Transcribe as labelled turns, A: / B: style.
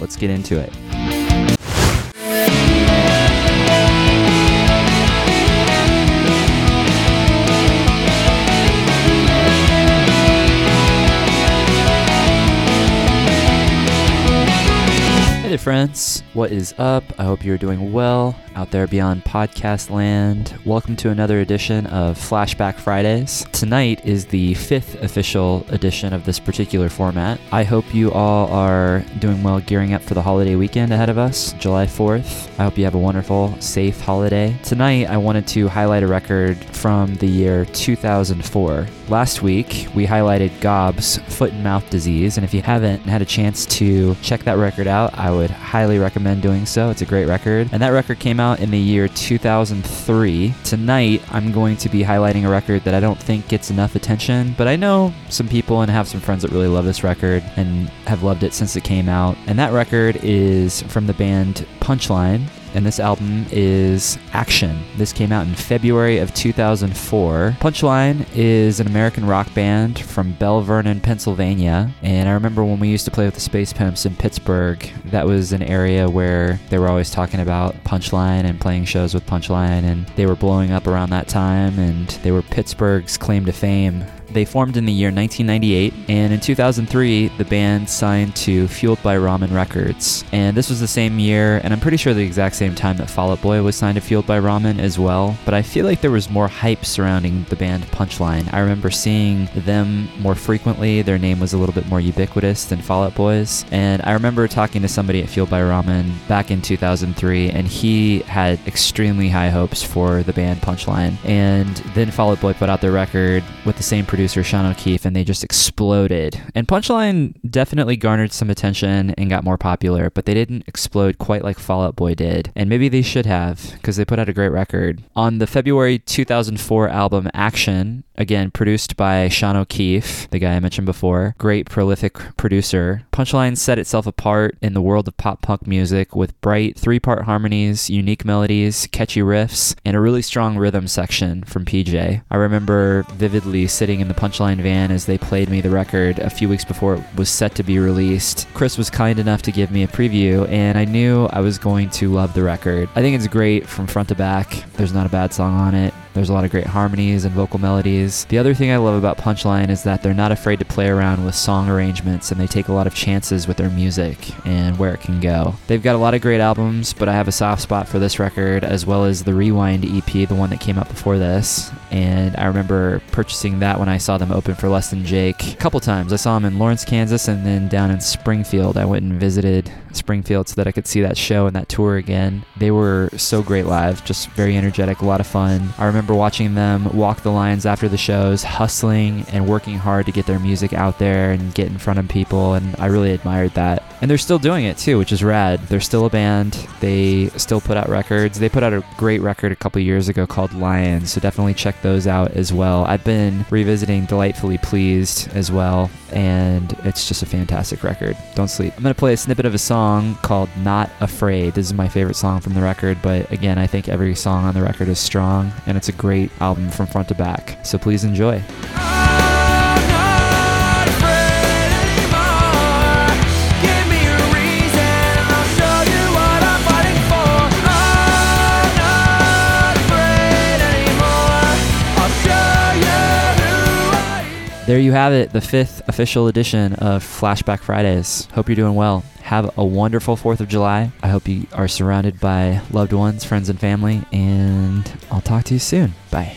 A: let's get into it. Friends. What is up? I hope you're doing well out there beyond podcast land. Welcome to another edition of Flashback Fridays. Tonight is the fifth official edition of this particular format. I hope you all are doing well gearing up for the holiday weekend ahead of us, July 4th. I hope you have a wonderful, safe holiday. Tonight, I wanted to highlight a record from the year 2004. Last week, we highlighted Gob's Foot and Mouth Disease, and if you haven't had a chance to check that record out, I would highly recommend doing so. It's a great record. And that record came out in the year 2003. Tonight, I'm going to be highlighting a record that I don't think gets enough attention, but I know some people and have some friends that really love this record and have loved it since it came out. And that record is from the band Punchline and this album is Action. This came out in February of 2004. Punchline is an American rock band from Belle Vernon, Pennsylvania, and I remember when we used to play with the Space Pimps in Pittsburgh, that was an area where they were always talking about Punchline and playing shows with Punchline, and they were blowing up around that time, and they were Pittsburgh's claim to fame they formed in the year 1998, and in 2003, the band signed to Fueled by Ramen Records. And this was the same year, and I'm pretty sure the exact same time that Fall Out Boy was signed to Fueled by Ramen as well. But I feel like there was more hype surrounding the band Punchline. I remember seeing them more frequently. Their name was a little bit more ubiquitous than Fall Out Boys. And I remember talking to somebody at Fueled by Ramen back in 2003, and he had extremely high hopes for the band Punchline. And then Fall Out Boy put out their record with the same producer producer Sean O'Keefe, and they just exploded. And Punchline definitely garnered some attention and got more popular, but they didn't explode quite like Fall Out Boy did. And maybe they should have, because they put out a great record. On the February 2004 album Action, Again, produced by Sean O'Keefe, the guy I mentioned before. Great, prolific producer. Punchline set itself apart in the world of pop punk music with bright three part harmonies, unique melodies, catchy riffs, and a really strong rhythm section from PJ. I remember vividly sitting in the Punchline van as they played me the record a few weeks before it was set to be released. Chris was kind enough to give me a preview, and I knew I was going to love the record. I think it's great from front to back. There's not a bad song on it. There's a lot of great harmonies and vocal melodies. The other thing I love about Punchline is that they're not afraid to play around with song arrangements and they take a lot of chances with their music and where it can go. They've got a lot of great albums, but I have a soft spot for this record as well as the Rewind EP, the one that came out before this. And I remember purchasing that when I saw them open for Less Than Jake a couple times. I saw them in Lawrence, Kansas, and then down in Springfield. I went and visited Springfield so that I could see that show and that tour again. They were so great live, just very energetic, a lot of fun. I remember remember watching them walk the lines after the shows, hustling and working hard to get their music out there and get in front of people, and I really admired that. And they're still doing it too, which is rad. They're still a band. They still put out records. They put out a great record a couple years ago called Lions, so definitely check those out as well. I've been revisiting Delightfully Pleased as well, and it's just a fantastic record. Don't sleep. I'm going to play a snippet of a song called Not Afraid. This is my favorite song from the record, but again, I think every song on the record is strong, and it's a great album from front to back. So please enjoy. There you have it, the fifth official edition of Flashback Fridays. Hope you're doing well. Have a wonderful 4th of July. I hope you are surrounded by loved ones, friends, and family, and I'll talk to you soon. Bye.